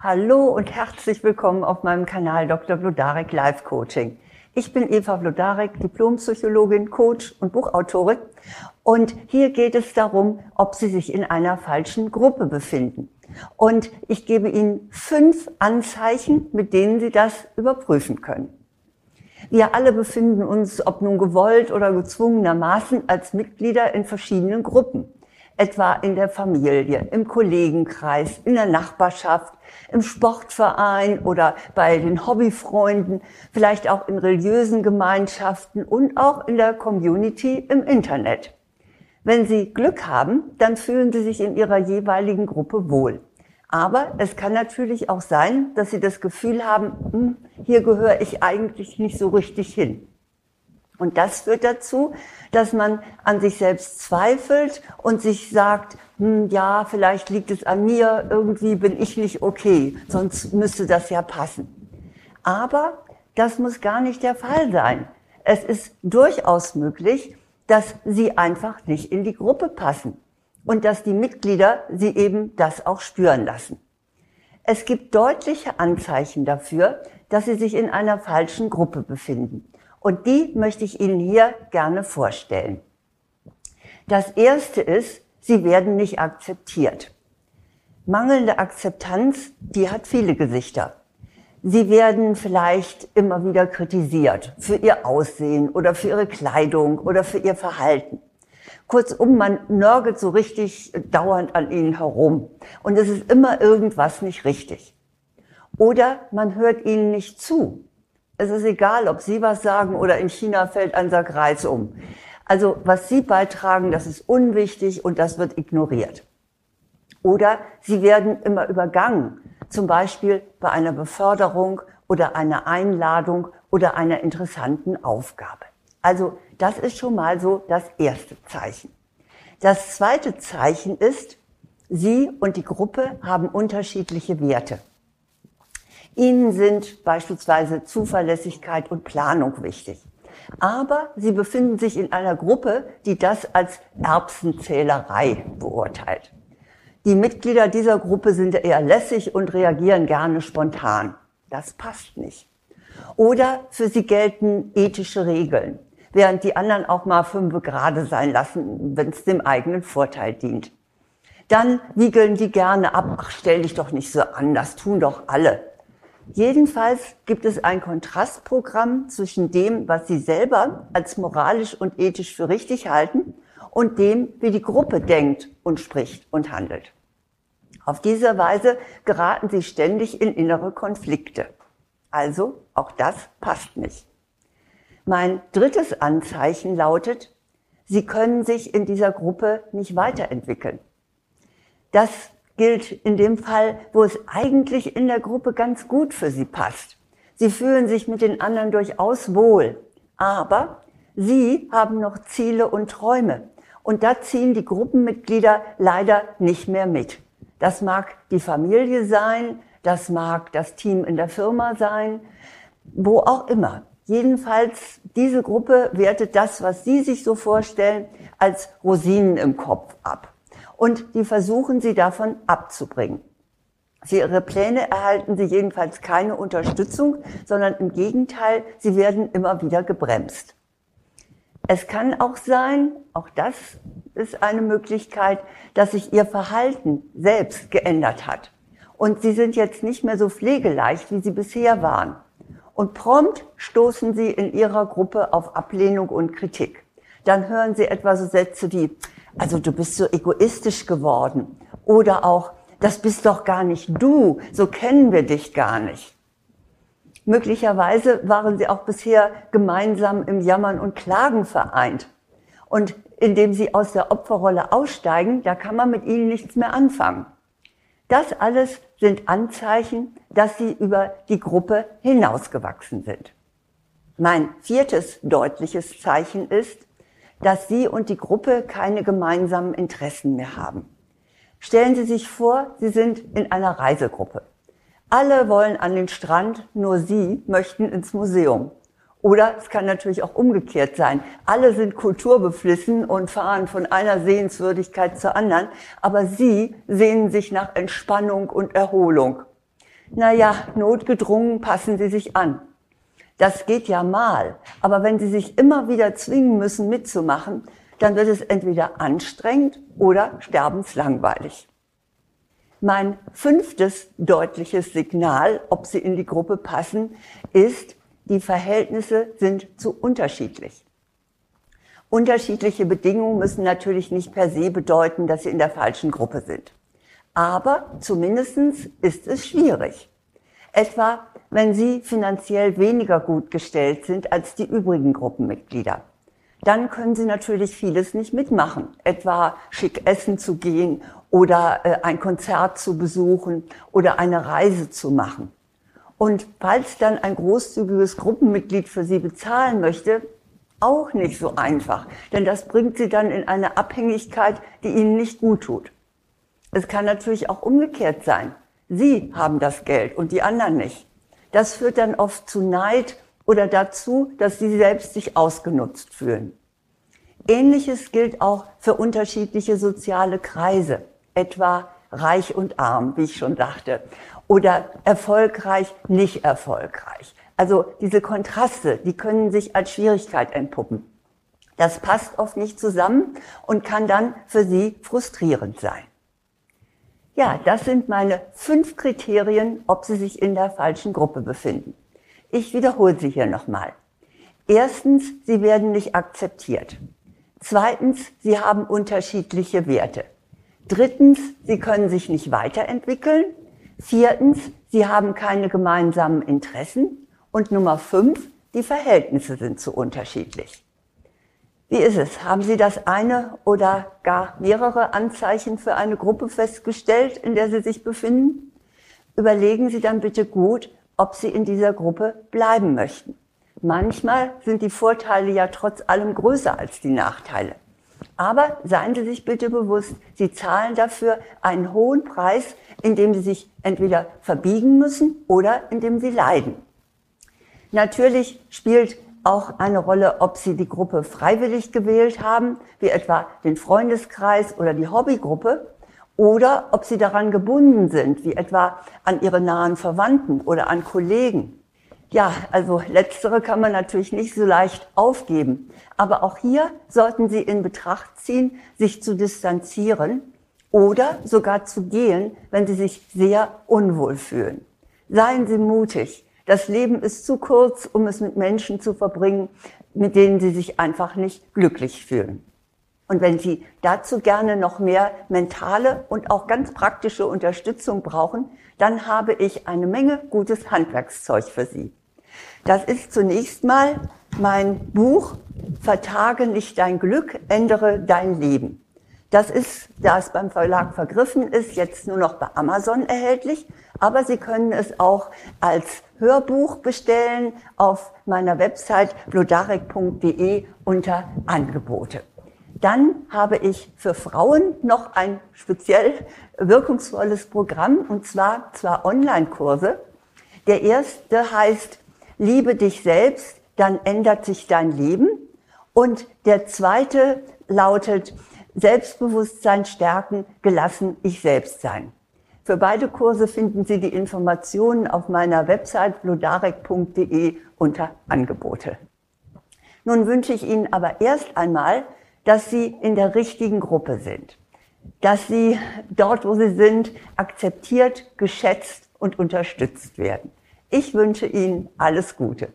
Hallo und herzlich willkommen auf meinem Kanal Dr. Blodarek Life Coaching. Ich bin Eva Blodarek, Diplompsychologin, Coach und Buchautorin. Und hier geht es darum, ob Sie sich in einer falschen Gruppe befinden. Und ich gebe Ihnen fünf Anzeichen, mit denen Sie das überprüfen können. Wir alle befinden uns, ob nun gewollt oder gezwungenermaßen, als Mitglieder in verschiedenen Gruppen etwa in der Familie, im Kollegenkreis, in der Nachbarschaft, im Sportverein oder bei den Hobbyfreunden, vielleicht auch in religiösen Gemeinschaften und auch in der Community im Internet. Wenn Sie Glück haben, dann fühlen Sie sich in Ihrer jeweiligen Gruppe wohl. Aber es kann natürlich auch sein, dass Sie das Gefühl haben, hm, hier gehöre ich eigentlich nicht so richtig hin. Und das führt dazu, dass man an sich selbst zweifelt und sich sagt, hm, ja, vielleicht liegt es an mir, irgendwie bin ich nicht okay, sonst müsste das ja passen. Aber das muss gar nicht der Fall sein. Es ist durchaus möglich, dass sie einfach nicht in die Gruppe passen und dass die Mitglieder sie eben das auch spüren lassen. Es gibt deutliche Anzeichen dafür, dass sie sich in einer falschen Gruppe befinden. Und die möchte ich Ihnen hier gerne vorstellen. Das erste ist, sie werden nicht akzeptiert. Mangelnde Akzeptanz, die hat viele Gesichter. Sie werden vielleicht immer wieder kritisiert für ihr Aussehen oder für ihre Kleidung oder für ihr Verhalten. Kurzum, man nörgelt so richtig dauernd an ihnen herum und es ist immer irgendwas nicht richtig. Oder man hört ihnen nicht zu es ist egal, ob Sie was sagen oder in China fällt ein Sack Reis um. Also was Sie beitragen, das ist unwichtig und das wird ignoriert. Oder Sie werden immer übergangen, zum Beispiel bei einer Beförderung oder einer Einladung oder einer interessanten Aufgabe. Also das ist schon mal so das erste Zeichen. Das zweite Zeichen ist, Sie und die Gruppe haben unterschiedliche Werte. Ihnen sind beispielsweise Zuverlässigkeit und Planung wichtig. Aber Sie befinden sich in einer Gruppe, die das als Erbsenzählerei beurteilt. Die Mitglieder dieser Gruppe sind eher lässig und reagieren gerne spontan. Das passt nicht. Oder für sie gelten ethische Regeln, während die anderen auch mal fünf gerade sein lassen, wenn es dem eigenen Vorteil dient. Dann wiegeln die gerne ab, ach, stell dich doch nicht so an, das tun doch alle. Jedenfalls gibt es ein Kontrastprogramm zwischen dem, was Sie selber als moralisch und ethisch für richtig halten und dem, wie die Gruppe denkt und spricht und handelt. Auf diese Weise geraten Sie ständig in innere Konflikte. Also auch das passt nicht. Mein drittes Anzeichen lautet, Sie können sich in dieser Gruppe nicht weiterentwickeln. Das gilt in dem Fall, wo es eigentlich in der Gruppe ganz gut für sie passt. Sie fühlen sich mit den anderen durchaus wohl, aber sie haben noch Ziele und Träume. Und da ziehen die Gruppenmitglieder leider nicht mehr mit. Das mag die Familie sein, das mag das Team in der Firma sein, wo auch immer. Jedenfalls, diese Gruppe wertet das, was Sie sich so vorstellen, als Rosinen im Kopf ab und die versuchen sie davon abzubringen. Für ihre Pläne erhalten sie jedenfalls keine Unterstützung, sondern im Gegenteil, sie werden immer wieder gebremst. Es kann auch sein, auch das ist eine Möglichkeit, dass sich ihr Verhalten selbst geändert hat. Und sie sind jetzt nicht mehr so pflegeleicht, wie sie bisher waren. Und prompt stoßen sie in ihrer Gruppe auf Ablehnung und Kritik. Dann hören sie etwa so Sätze wie, also du bist so egoistisch geworden. Oder auch, das bist doch gar nicht du, so kennen wir dich gar nicht. Möglicherweise waren sie auch bisher gemeinsam im Jammern und Klagen vereint. Und indem sie aus der Opferrolle aussteigen, da kann man mit ihnen nichts mehr anfangen. Das alles sind Anzeichen, dass sie über die Gruppe hinausgewachsen sind. Mein viertes deutliches Zeichen ist, dass Sie und die Gruppe keine gemeinsamen Interessen mehr haben. Stellen Sie sich vor, Sie sind in einer Reisegruppe. Alle wollen an den Strand, nur Sie möchten ins Museum. Oder es kann natürlich auch umgekehrt sein. Alle sind kulturbeflissen und fahren von einer Sehenswürdigkeit zur anderen, aber Sie sehnen sich nach Entspannung und Erholung. naja, notgedrungen passen Sie sich an. Das geht ja mal, aber wenn Sie sich immer wieder zwingen müssen mitzumachen, dann wird es entweder anstrengend oder sterbenslangweilig. Mein fünftes deutliches Signal, ob Sie in die Gruppe passen, ist, die Verhältnisse sind zu unterschiedlich. Unterschiedliche Bedingungen müssen natürlich nicht per se bedeuten, dass Sie in der falschen Gruppe sind. Aber zumindestens ist es schwierig. Etwa, wenn Sie finanziell weniger gut gestellt sind als die übrigen Gruppenmitglieder. Dann können Sie natürlich vieles nicht mitmachen. Etwa schick essen zu gehen oder äh, ein Konzert zu besuchen oder eine Reise zu machen. Und falls dann ein großzügiges Gruppenmitglied für Sie bezahlen möchte, auch nicht so einfach, denn das bringt Sie dann in eine Abhängigkeit, die Ihnen nicht gut tut. Es kann natürlich auch umgekehrt sein. Sie haben das Geld und die anderen nicht. Das führt dann oft zu Neid oder dazu, dass Sie selbst sich ausgenutzt fühlen. Ähnliches gilt auch für unterschiedliche soziale Kreise, etwa reich und arm, wie ich schon dachte, oder erfolgreich, nicht erfolgreich. Also diese Kontraste, die können sich als Schwierigkeit entpuppen. Das passt oft nicht zusammen und kann dann für Sie frustrierend sein. Ja, das sind meine fünf Kriterien, ob Sie sich in der falschen Gruppe befinden. Ich wiederhole sie hier nochmal. Erstens, Sie werden nicht akzeptiert. Zweitens, Sie haben unterschiedliche Werte. Drittens, Sie können sich nicht weiterentwickeln. Viertens, Sie haben keine gemeinsamen Interessen. Und Nummer fünf, die Verhältnisse sind zu unterschiedlich. Wie ist es? Haben Sie das eine oder gar mehrere Anzeichen für eine Gruppe festgestellt, in der Sie sich befinden? Überlegen Sie dann bitte gut, ob Sie in dieser Gruppe bleiben möchten. Manchmal sind die Vorteile ja trotz allem größer als die Nachteile. Aber seien Sie sich bitte bewusst, Sie zahlen dafür einen hohen Preis, indem Sie sich entweder verbiegen müssen oder indem Sie leiden. Natürlich spielt auch eine Rolle, ob Sie die Gruppe freiwillig gewählt haben, wie etwa den Freundeskreis oder die Hobbygruppe, oder ob Sie daran gebunden sind, wie etwa an Ihre nahen Verwandten oder an Kollegen. Ja, also letztere kann man natürlich nicht so leicht aufgeben. Aber auch hier sollten Sie in Betracht ziehen, sich zu distanzieren oder sogar zu gehen, wenn Sie sich sehr unwohl fühlen. Seien Sie mutig. Das Leben ist zu kurz, um es mit Menschen zu verbringen, mit denen Sie sich einfach nicht glücklich fühlen. Und wenn Sie dazu gerne noch mehr mentale und auch ganz praktische Unterstützung brauchen, dann habe ich eine Menge gutes Handwerkszeug für Sie. Das ist zunächst mal mein Buch Vertage nicht dein Glück, ändere dein Leben. Das ist, da es beim Verlag vergriffen ist, jetzt nur noch bei Amazon erhältlich, aber Sie können es auch als Hörbuch bestellen auf meiner Website blodarek.de unter Angebote. Dann habe ich für Frauen noch ein speziell wirkungsvolles Programm und zwar zwei Online-Kurse. Der erste heißt Liebe dich selbst, dann ändert sich dein Leben. Und der zweite lautet Selbstbewusstsein stärken, gelassen ich selbst sein. Für beide Kurse finden Sie die Informationen auf meiner Website blodarek.de unter Angebote. Nun wünsche ich Ihnen aber erst einmal, dass Sie in der richtigen Gruppe sind, dass Sie dort, wo Sie sind, akzeptiert, geschätzt und unterstützt werden. Ich wünsche Ihnen alles Gute.